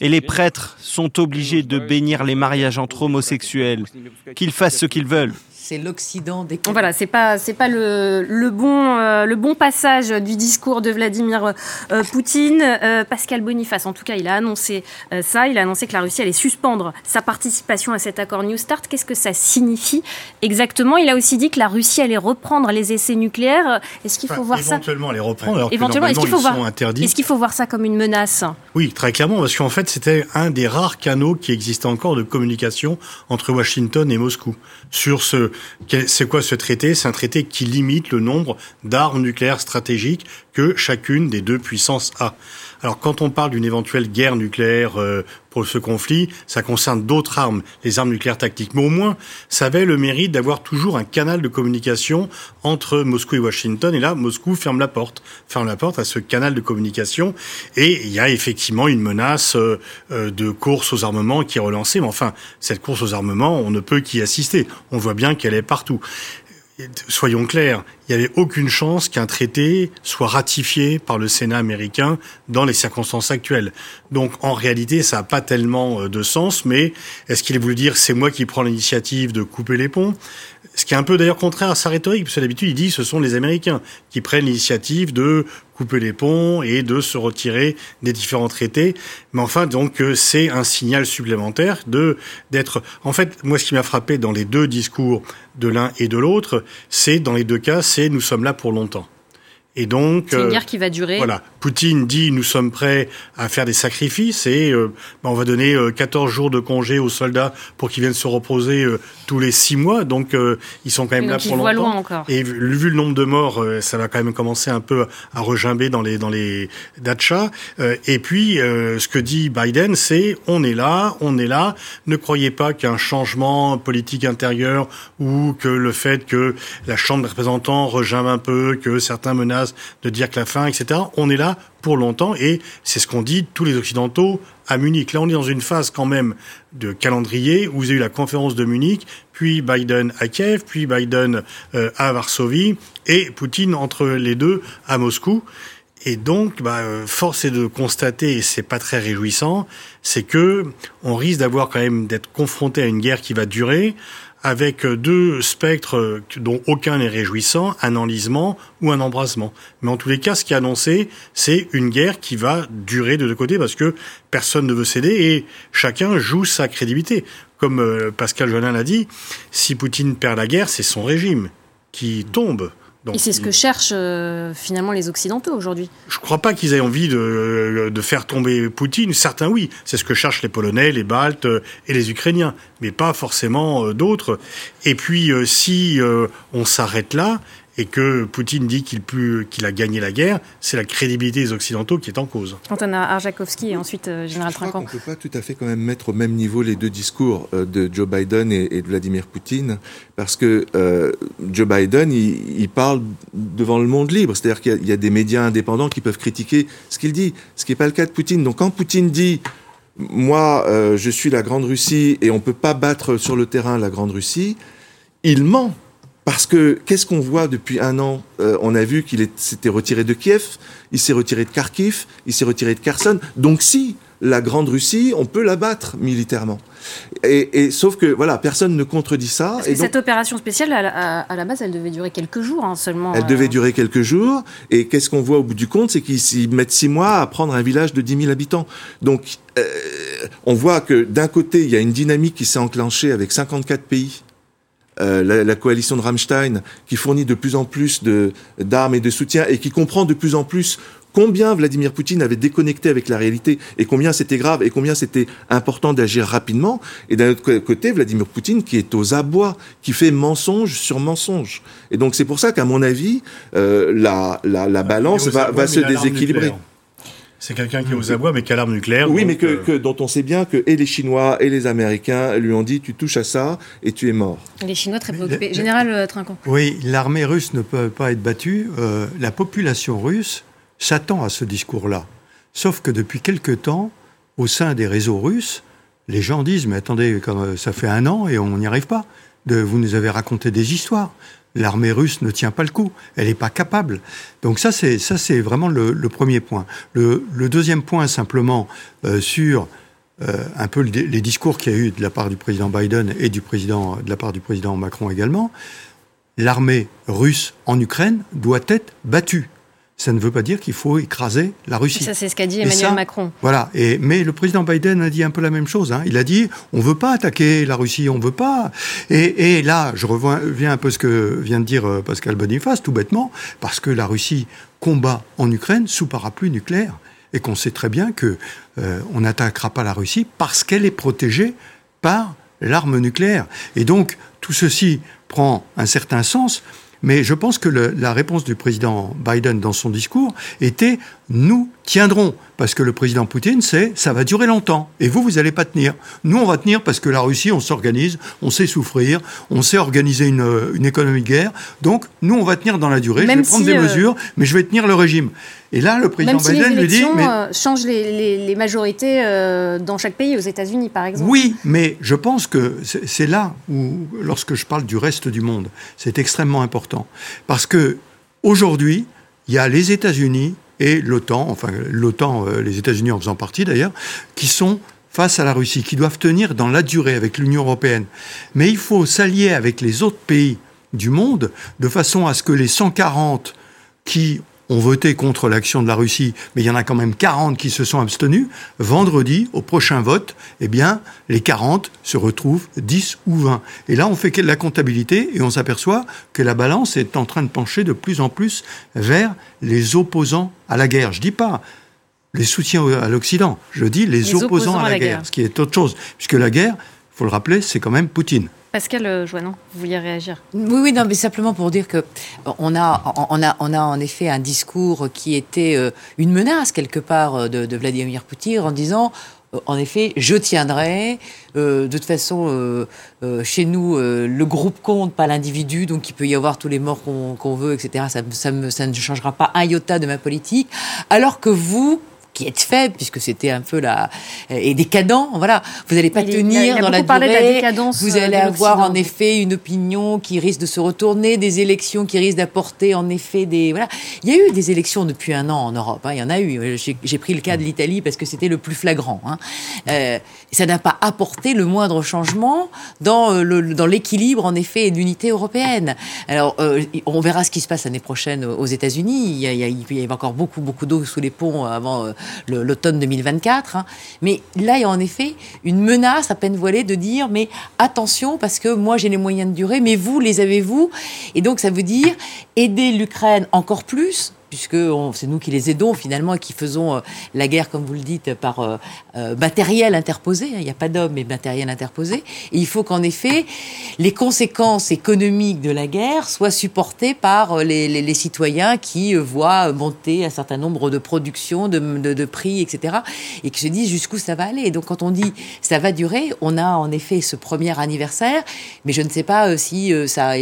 Et les prêtres sont obligés de bénir les mariages entre homosexuels, qu'ils fassent ce qu'ils veulent c'est l'Occident des. Voilà, c'est pas c'est pas le, le bon euh, le bon passage du discours de Vladimir euh, Poutine. Euh, Pascal Boniface, en tout cas, il a annoncé ça. Il a annoncé que la Russie allait suspendre sa participation à cet accord New Start. Qu'est-ce que ça signifie exactement? Il a aussi dit que la Russie allait reprendre les essais nucléaires. Est-ce qu'il faut voir ça? Éventuellement les reprendre. Alors éventuellement, est-ce qu'il faut voir Est-ce qu'il faut voir ça comme une menace? Oui, très clairement, parce qu'en fait, c'était un des rares canaux qui existait encore de communication entre Washington et Moscou sur ce c'est quoi ce traité? C'est un traité qui limite le nombre d'armes nucléaires stratégiques que chacune des deux puissances a. Alors quand on parle d'une éventuelle guerre nucléaire euh, pour ce conflit, ça concerne d'autres armes, les armes nucléaires tactiques. Mais au moins, ça avait le mérite d'avoir toujours un canal de communication entre Moscou et Washington. Et là, Moscou ferme la porte, ferme la porte à ce canal de communication. Et il y a effectivement une menace euh, euh, de course aux armements qui est relancée. Mais enfin, cette course aux armements, on ne peut qu'y assister. On voit bien qu'elle est partout soyons clairs, il n'y avait aucune chance qu'un traité soit ratifié par le Sénat américain dans les circonstances actuelles. Donc en réalité, ça n'a pas tellement euh, de sens, mais est-ce qu'il a voulu dire c'est moi qui prends l'initiative de couper les ponts? Ce qui est un peu d'ailleurs contraire à sa rhétorique, parce que d'habitude il dit ce sont les Américains qui prennent l'initiative de couper les ponts et de se retirer des différents traités. Mais enfin, donc, euh, c'est un signal supplémentaire de d'être. En fait, moi, ce qui m'a frappé dans les deux discours de l'un et de l'autre, c'est dans les deux cas, nous sommes là pour longtemps. Et donc, c'est une euh, guerre qui va durer. Voilà, Poutine dit nous sommes prêts à faire des sacrifices et euh, bah, on va donner 14 jours de congé aux soldats pour qu'ils viennent se reposer tous les six mois. Donc ils sont quand même là pour longtemps. Loin encore. Et vu le nombre de morts, ça va quand même commencer un peu à regimber dans les dans les dachas. et puis ce que dit Biden, c'est on est là, on est là. Ne croyez pas qu'un changement politique intérieur ou que le fait que la Chambre des représentants regimbe un peu, que certains menacent de dire que la fin, etc. On est là pour longtemps et c'est ce qu'ont dit tous les Occidentaux à Munich. Là, on est dans une phase quand même de calendrier où vous avez eu la conférence de Munich, puis Biden à Kiev, puis Biden euh, à Varsovie et Poutine entre les deux à Moscou. Et donc, bah, euh, force est de constater, et c'est pas très réjouissant, c'est que on risque d'avoir quand même d'être confronté à une guerre qui va durer, avec deux spectres dont aucun n'est réjouissant, un enlisement ou un embrasement. Mais en tous les cas, ce qui est annoncé, c'est une guerre qui va durer de deux côtés parce que personne ne veut céder et chacun joue sa crédibilité. Comme euh, Pascal Jonin l'a dit, si Poutine perd la guerre, c'est son régime qui tombe. Et c'est ce que cherchent euh, finalement les Occidentaux aujourd'hui. Je ne crois pas qu'ils aient envie de, de, faire tomber Poutine. Certains, oui. C'est ce que cherchent les Polonais, les Baltes euh, et les Ukrainiens, mais pas forcément d'autres. Et puis, si on s'arrête là, et que Poutine dit qu'il qu'il a gagné la guerre, c'est la crédibilité des Occidentaux qui est en cause. Antonin Arjakovski et ensuite euh, Général Trinquant. On ne peut pas tout à fait quand même mettre au même niveau les deux discours euh, de Joe Biden et, de Vladimir Poutine, parce que euh, Joe Biden, il, parle devant le monde libre, c'est-à-dire qu'il y, a des médias indépendants qui peuvent critiquer ce qu'il dit, ce qui n'est pas le cas de Poutine. Donc quand Poutine dit moi, je suis la Grande Russie et on ne peut pas battre sur le terrain la Grande Russie, il ment. Parce que qu'est-ce qu'on voit depuis un an euh, On a vu qu'il s'était retiré de Kiev, il s'est retiré de Kharkiv, il s'est retiré de Kherson. Donc si la Grande Russie, on peut la battre militairement. Et, sauf que voilà, personne ne contredit ça. Parce et cette opération spéciale, à la, base, elle devait durer quelques jours hein, seulement. Elle devait euh. durer quelques jours. Et qu'est-ce qu'on voit au bout du compte, c'est qu'ils mettent six mois à prendre un village de 10 000 habitants. Donc, euh, on voit que d'un côté, il y a une dynamique qui s'est enclenchée avec 54 pays euh, la, coalition de Rammstein, qui fournit de plus en plus d'armes et de soutien et qui comprend de plus en plus combien Vladimir Poutine avait déconnecté avec la réalité et combien c'était grave et combien c'était important d'agir rapidement. Et d'un autre côté, Vladimir Poutine qui est aux abois, qui fait mensonge sur mensonge. Et donc c'est pour ça qu'à mon avis, euh, la, la, balance va, va se déséquilibrer. C'est quelqu'un qui est aux abois, mais qui a l'arme nucléaire. Oui, mais que, euh, que, dont on sait bien que et les Chinois et les Américains lui ont dit tu touches à ça et tu es mort. Les Chinois très préoccupés. Général euh, Trinquant. Oui, l'armée russe ne peut pas être battue. Euh, la population russe s'attend à ce discours-là. Sauf que depuis quelque temps, au sein des réseaux russes, les gens disent mais attendez, comme ça fait un an et on n'y arrive pas. De, vous nous avez raconté des histoires l'armée russe ne tient pas le coup, elle n'est pas capable. Donc ça, c'est ça, c'est vraiment le, premier point. Le, deuxième point, simplement euh, sur euh, un peu les discours qu'il y a eu de la part du président Biden et de la part du président Macron également. L'armée russe en Ukraine doit être battue ça ne veut pas dire qu'il faut écraser la Russie. Ça, c'est ce qu'a dit Emmanuel Macron. Voilà. Et, mais le président Biden a dit un peu la même chose. Hein. Il a dit on veut pas attaquer la Russie, on veut pas. Et, et là, je reviens un peu ce que vient de dire euh, Pascal Boniface, tout bêtement, parce que la Russie combat en Ukraine sous parapluie nucléaire et qu'on sait très bien que euh, on n'attaquera pas la Russie parce qu'elle est protégée par l'arme nucléaire. Et donc tout ceci prend un certain sens mais je pense que le, la réponse du président Biden dans son discours était nous tiendrons parce que le président Poutine c'est ça va durer longtemps et vous vous n'allez pas tenir. Nous on va tenir parce que la Russie on s'organise, on sait souffrir, on sait organiser une, une, économie de guerre. Donc nous on va tenir dans la durée. je vais prendre des euh, mesures, mais je vais tenir le régime. Et là, le président Biden lui dit. Mais... Euh, change les, les, majorités euh, dans chaque pays, aux États-Unis par exemple. Oui, mais je pense que c'est là où, lorsque je parle du reste du monde, c'est extrêmement important. Parce que aujourd'hui, il y a les États-Unis et l'OTAN, enfin l'OTAN, euh, les États-Unis en faisant partie d'ailleurs, qui sont face à la Russie, qui doivent tenir dans la durée avec l'Union européenne. Mais il faut s'allier avec les autres pays du monde de façon à ce que les 140 qui ont voté contre l'action de la Russie, mais il y en a quand même 40 qui se sont abstenus. Vendredi, au prochain vote, eh bien, les 40 se retrouvent 10 ou 20. Et là, on fait la comptabilité et on s'aperçoit que la balance est en train de pencher de plus en plus vers les opposants à la guerre. Je dis pas les soutiens à l'Occident, je dis les, opposants, à la, guerre, ce qui est autre chose, puisque la guerre, il faut le rappeler, c'est quand même Poutine. Pascal euh, Joannon, vous vouliez réagir Oui, oui, non, mais simplement pour dire que on a, on a, on a en effet un discours qui était euh, une menace quelque part euh, de, Vladimir Poutine en disant en effet, je tiendrai. de toute façon, chez nous, le groupe compte, pas l'individu, donc il peut y avoir tous les morts qu'on veut, etc. Ça, ça, ça, ne changera pas un iota de ma politique. Alors que vous, qui est faible puisque c'était un peu là et décadent. Voilà, vous n'allez pas tenir dans la durée. vous allez avoir en effet une opinion qui risque de se retourner, des élections qui risquent d'apporter en effet des voilà. Il y a eu des élections depuis un an en Europe. Hein, il y en a eu. J'ai pris le cas de l'Italie parce que c'était le plus flagrant. Hein. Euh, ça n'a pas apporté le moindre changement dans euh, le, dans l'équilibre en effet et l'unité européenne. Alors euh, on verra ce qui se passe l'année prochaine aux États-Unis. Il, y a, il y a encore beaucoup beaucoup d'eau sous les ponts avant euh, l'automne 2024. Hein. Mais là il y a en effet une menace à peine voilée de dire mais attention parce que moi j'ai les moyens de durer, mais vous les avez-vous? Et donc ça veut dire aider l'Ukraine encore plus puisque c'est nous qui les aidons finalement et qui faisons euh, la guerre, comme vous le dites, par euh, euh, matériel interposé. Hein. Il n'y a pas d'hommes, mais matériel interposé. Et il faut qu'en effet, les conséquences économiques de la guerre soient supportées par les, citoyens qui voient monter un certain nombre de productions, de, prix, etc. Et qui se disent jusqu'où ça va aller. Et donc quand on dit ça va durer, on a en effet ce premier anniversaire, mais je ne sais pas si ça,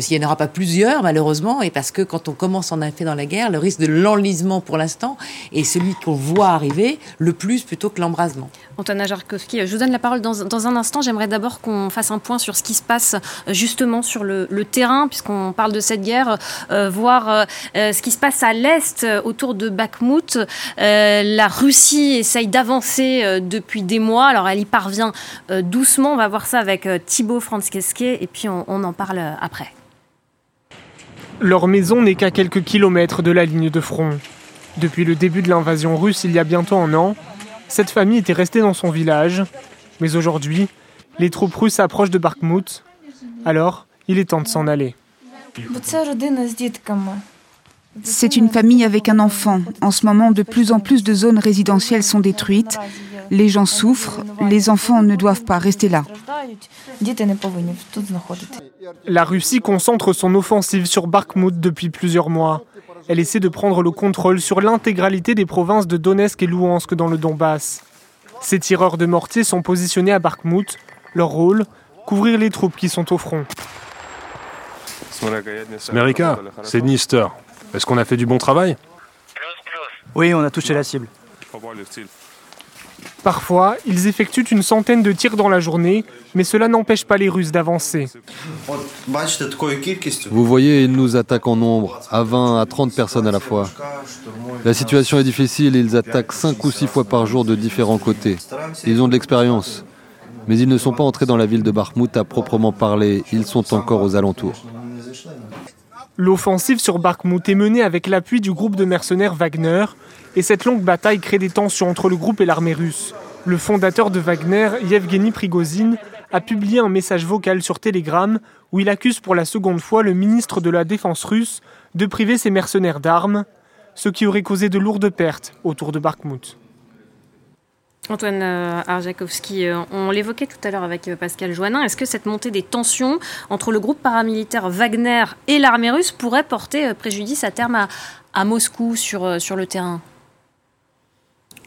s'il n'y en aura pas plusieurs malheureusement, et parce que quand on commence en effet dans la guerre, le risque de l'enlisement pour l'instant est celui qu'on voit arriver le plus plutôt que l'embrasement. Antoine Jarkowski, je vous donne la parole dans, dans un instant. J'aimerais d'abord qu'on fasse un point sur ce qui se passe euh, justement sur le, terrain, puisqu'on parle de cette guerre, euh, voir euh, ce qui se passe à l'est autour de Bakhmut. La Russie essaye d'avancer depuis des mois. Alors elle y parvient doucement. On va voir ça avec Thibaut Franzkeske et puis on en parle après. Leur maison n'est qu'à quelques kilomètres de la ligne de front. Depuis le début de l'invasion russe il y a bientôt un an, cette famille était restée dans son village. Mais aujourd'hui, les troupes russes approchent de Bakhmut. Alors, il est temps de s'en aller. C'est une famille avec un enfant. En ce moment, de plus en plus de zones résidentielles sont détruites. Les gens souffrent, les enfants ne doivent pas rester là. La Russie concentre son offensive sur Bakhmut depuis plusieurs mois. Elle essaie de prendre le contrôle sur l'intégralité des provinces de Donetsk et Louhansk dans le Donbass. Ces tireurs de mortier sont positionnés à Bakhmut. Leur rôle couvrir les troupes qui sont au front. Amerika, c'est Dnister. Est-ce qu'on a fait du bon travail Oui, on a touché la cible. Parfois, ils effectuent une centaine de tirs dans la journée, mais cela n'empêche pas les Russes d'avancer. Vous voyez, ils nous attaquent en nombre, à 20 à 30 personnes à la fois. La situation est difficile et ils attaquent 5 ou 6 fois par jour de différents côtés. Ils ont de l'expérience. Mais ils ne sont pas entrés dans la ville de Bakhmut à proprement parler, ils sont encore aux alentours. L'offensive sur Bakhmut est menée avec l'appui du groupe de mercenaires Wagner, et cette longue bataille crée des tensions entre le groupe et l'armée russe. Le fondateur de Wagner, Yevgeny Prigozhin, a publié un message vocal sur Telegram où il accuse pour la seconde fois le ministre de la Défense russe de priver ses mercenaires d'armes, ce qui aurait causé de lourdes pertes autour de Bakhmut. Antoine Arjakovski, on l'évoquait tout à l'heure avec Pascal Joannin. Est-ce que cette montée des tensions entre le groupe paramilitaire Wagner et l'armée russe pourrait porter préjudice à terme à, Moscou sur, sur le terrain?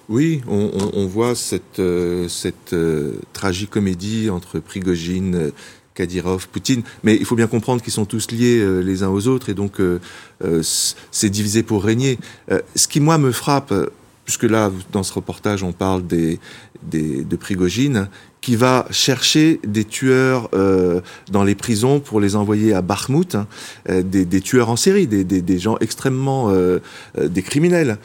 Oui, on, voit cette, euh, cette euh, tragicomédie entre Prigogine, euh, Kadyrov, Poutine, mais il faut bien comprendre qu'ils sont tous liés euh, les uns aux autres et donc euh, c'est divisé pour régner. ce qui moi me frappe, puisque là dans ce reportage on parle des, des de Prigogine, qui va chercher des tueurs euh, dans les prisons pour les envoyer à Bakhmut, hein, euh, des, tueurs en série, des, des, gens extrêmement euh, des criminels.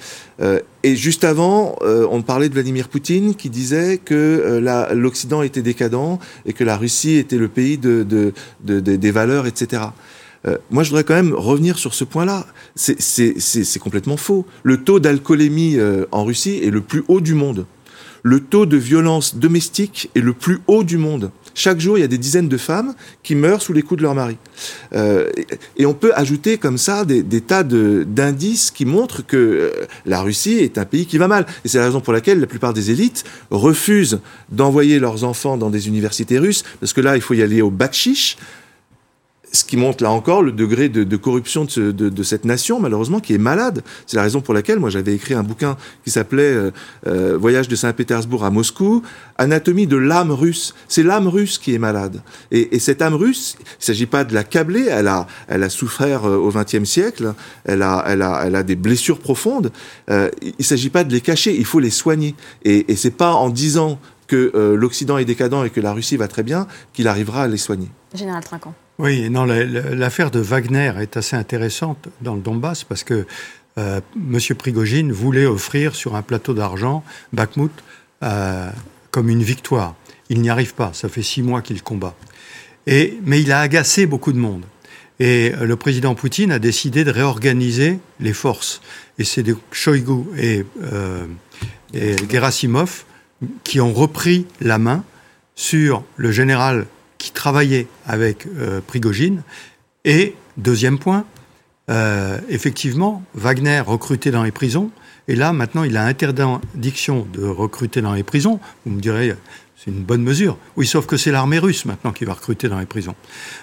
et juste avant, on parlait de Vladimir Poutine qui disait que l'Occident était décadent et que la Russie était le pays de, de des valeurs, etc. Euh, moi, je voudrais quand même revenir sur ce point-là. C'est complètement faux. Le taux d'alcoolémie euh, en Russie est le plus haut du monde. Le taux de violence domestique est le plus haut du monde. Chaque jour, il y a des dizaines de femmes qui meurent sous les coups de leur mari. Euh, et, on peut ajouter comme ça des, tas d'indices qui montrent que euh, la Russie est un pays qui va mal. Et c'est la raison pour laquelle la plupart des élites refusent d'envoyer leurs enfants dans des universités russes, parce que là, il faut y aller au bac ce qui montre là encore le degré de, corruption de, cette nation, malheureusement, qui est malade. C'est la raison pour laquelle moi j'avais écrit un bouquin qui s'appelait euh, euh, Voyage de Saint-Pétersbourg à Moscou, Anatomie de l'âme russe. C'est l'âme russe qui est malade. Et, cette âme russe, il ne s'agit pas de la câbler, elle a, elle a souffert euh, au XXe siècle, elle a, elle, a, elle a des blessures profondes. il ne s'agit pas de les cacher, il faut les soigner. Et, et c'est pas en disant que l'Occident est décadent et que la Russie va très bien qu'il arrivera à les soigner. Général Trinquant. Oui, non, l'affaire de Wagner est assez intéressante dans le Donbass parce que euh, M. Prigogine voulait offrir sur un plateau d'argent Bakhmut euh, comme une victoire. Il n'y arrive pas, ça fait six mois qu'il combat. Et, mais il a agacé beaucoup de monde. Et euh, le président Poutine a décidé de réorganiser les forces. Et c'est Shoigu et, et Gerasimov qui ont repris la main sur le général qui travaillait avec euh, Prigogine. Et deuxième point, euh, effectivement, Wagner recrutait dans les prisons. Et là, maintenant, il a interdiction de recruter dans les prisons. Vous me direz, c'est une bonne mesure. Oui, sauf que c'est l'armée russe maintenant qui va recruter dans les prisons.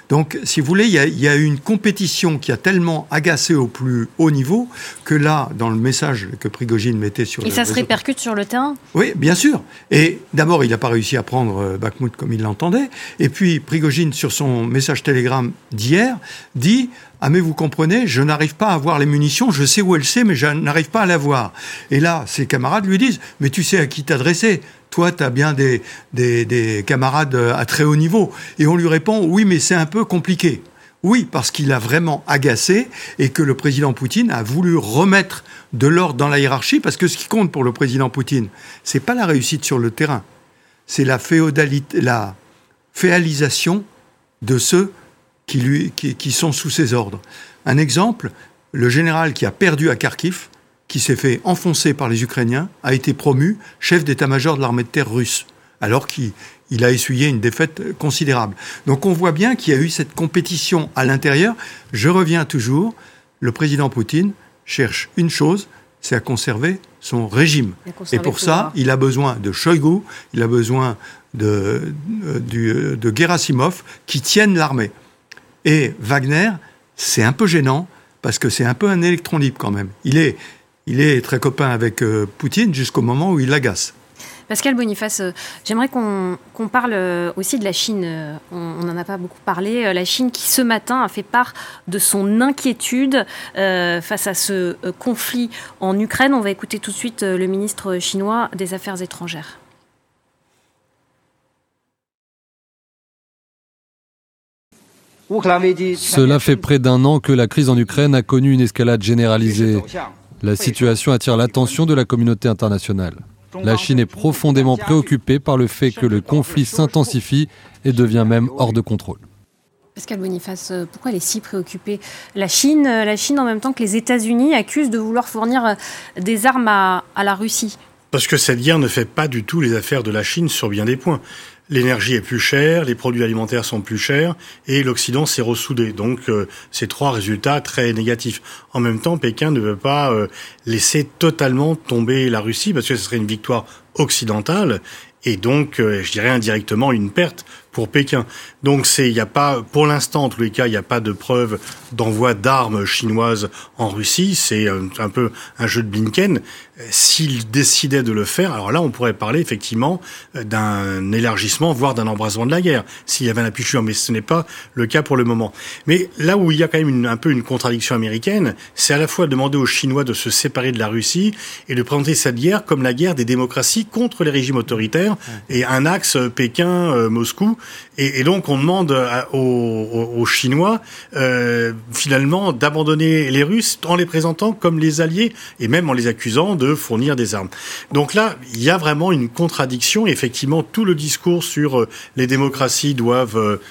Donc, si vous voulez, il y, a, eu une compétition qui a tellement agacé au plus haut niveau que là, dans le message que Prigogine mettait sur... Et ça se répercute sur le terrain? Oui, bien sûr. Et d'abord, il n'a pas réussi à prendre euh, Bakhmut comme il l'entendait. Et puis, Prigogine, sur son message télégramme d'hier, dit ah mais vous comprenez, je n'arrive pas à voir les munitions, je sais où elles sont, mais je n'arrive pas à la voir. Et là, ses camarades lui disent, mais tu sais à qui t'adresser? Toi, tu as bien des, des, camarades à très haut niveau. Et on lui répond, oui, mais c'est un peu compliqué. Oui, parce qu'il a vraiment agacé et que le président Poutine a voulu remettre de l'ordre dans la hiérarchie, parce que ce qui compte pour le président Poutine, c'est pas la réussite sur le terrain, c'est la féalisation de ceux qui sont sous ses ordres. Un exemple, le général qui a perdu à Kharkiv, qui s'est fait enfoncer par les Ukrainiens, a été promu chef d'état-major de l'armée de terre russe, alors qu'il a essuyé une défaite considérable. Donc on voit bien qu'il y a eu cette compétition à l'intérieur. Je reviens toujours, le président Poutine cherche une chose, c'est à conserver son régime. Et pour ça, il a besoin de Shoigu, il a besoin de, de, de Gerasimov qui tiennent l'armée. Et Wagner, c'est un peu gênant parce que c'est un peu un électron libre quand même. Il est, il est très copain avec euh, Poutine jusqu'au moment où il l'agace. Pascal Boniface, euh, j'aimerais qu'on parle euh, aussi de la Chine. On n'en a pas beaucoup parlé. La Chine qui ce matin a fait part de son inquiétude face à ce conflit en Ukraine. On va écouter tout de suite le ministre chinois des Affaires étrangères. Cela fait près d'un an que la crise en Ukraine a connu une escalade généralisée. La situation attire l'attention de la communauté internationale. La Chine est profondément préoccupée par le fait que le conflit s'intensifie et devient même hors de contrôle. Pascal Boniface, euh, pourquoi elle est si préoccupée La Chine, euh, la Chine en même temps que les États-Unis accusent de vouloir fournir euh, des armes à, à la Russie? Parce que cette guerre ne fait pas du tout les affaires de la Chine sur bien des points l'énergie est plus chère, les produits alimentaires sont plus chers et l'Occident s'est ressoudé. Donc euh, ces trois résultats très négatifs. En même temps, Pékin ne veut pas euh, laisser totalement tomber la Russie parce que ce serait une victoire occidentale et donc, euh, je dirais indirectement, une perte pour Pékin. Donc c'est, il n'y a pas, pour l'instant en tous les cas, il n'y a pas de preuve d'envoi d'armes chinoises en Russie. C'est un peu un jeu de Blinken. S'il décidait de le faire, alors là on pourrait parler effectivement d'un élargissement, voire d'un embrasement de la guerre, s'il y avait un appui chinois, mais ce n'est pas le cas pour le moment. Mais là où il y a quand même un peu une contradiction américaine, c'est à la fois demander aux Chinois de se séparer de la Russie et de présenter cette guerre comme la guerre des démocraties contre les régimes autoritaires et un axe Pékin-Moscou et, donc on demande aux, Chinois euh, finalement d'abandonner les Russes en les présentant comme les alliés et même en les accusant de fournir des armes. Donc là, il y a vraiment une contradiction. Effectivement, tout le discours sur euh, les démocraties doivent euh,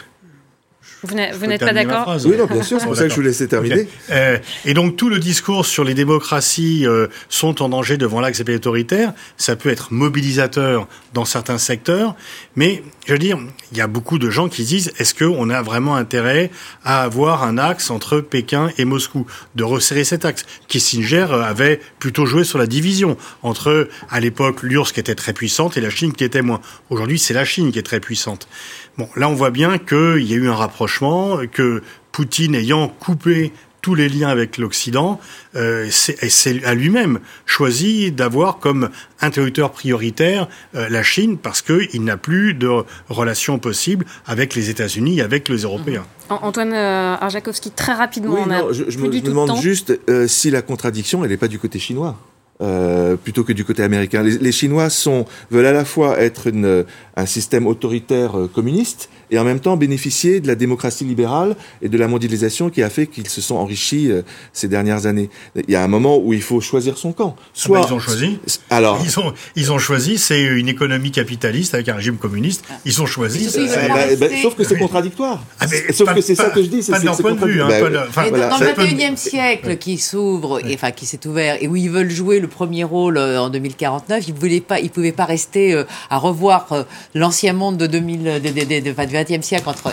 vous n'êtes pas d'accord Oui, non, bien sûr, c'est pour ça que je vous laissais terminer. Euh, et donc tout le discours sur les démocraties euh, sont en danger devant l'axe autoritaire, ça peut être mobilisateur dans certains secteurs, mais je veux dire, il y a beaucoup de gens qui disent est-ce qu'on a vraiment intérêt à avoir un axe entre Pékin et Moscou, de resserrer cet axe Kissinger avait plutôt joué sur la division entre, à l'époque, l'URSS qui était très puissante et la Chine qui était moins. Aujourd'hui, c'est la Chine qui est très puissante. Bon, là, on voit bien qu'il y a eu un rapprochement, que Poutine ayant coupé tous les liens avec l'Occident, euh, c'est à lui-même choisi d'avoir comme interlocuteur prioritaire euh, la Chine parce qu'il n'a plus de relations possibles avec les États-Unis, avec les Européens. Antoine euh, Arjakovski, très rapidement, on a je, je, me, demande juste si la contradiction, elle n'est pas du côté chinois. Euh, plutôt que du côté américain. Les, Chinois sont, veulent à la fois être une, un système autoritaire euh, communiste et en même temps bénéficier de la démocratie libérale et de la mondialisation qui a fait qu'ils se sont enrichis euh, ces dernières années. Il y a un moment où il faut choisir son camp. Soit ah bah, ils ont choisi. Alors ils ont ils ont choisi, c'est une économie capitaliste avec un régime communiste. Ils ont choisi. Bah, bah, sauf que c'est contradictoire. Ah, sauf que c'est ça que je dis. Pas de point de vue. Hein, dans le 21e siècle qui s'ouvre, enfin qui s'est ouvert et où ils veulent jouer le premier rôle euh, en 2049. Ils ne pas, ils pouvaient pas rester euh, à revoir euh, l'ancien monde de 2000, de, de, du XXe siècle entre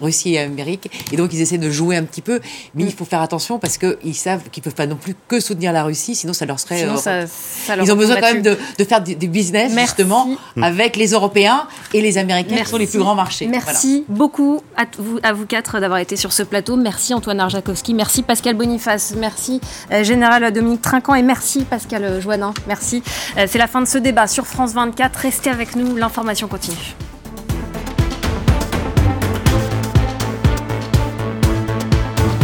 Russie et Amérique. Et donc ils essaient de jouer un petit peu, mais il faut faire attention parce qu'ils savent qu'ils peuvent pas non plus que soutenir la Russie, sinon ça leur serait. ils ont besoin quand même de, faire du, business justement avec les Européens et les Américains qui sont les plus grands marchés. Merci beaucoup à vous, à vous quatre d'avoir été sur ce plateau. Merci Antoine Arjakovski, merci Pascal Boniface, merci Général Dominique Trinquant et merci Pascal Joannin. Merci. Euh, c'est la fin de ce débat sur France 24. Restez avec nous, l'information continue.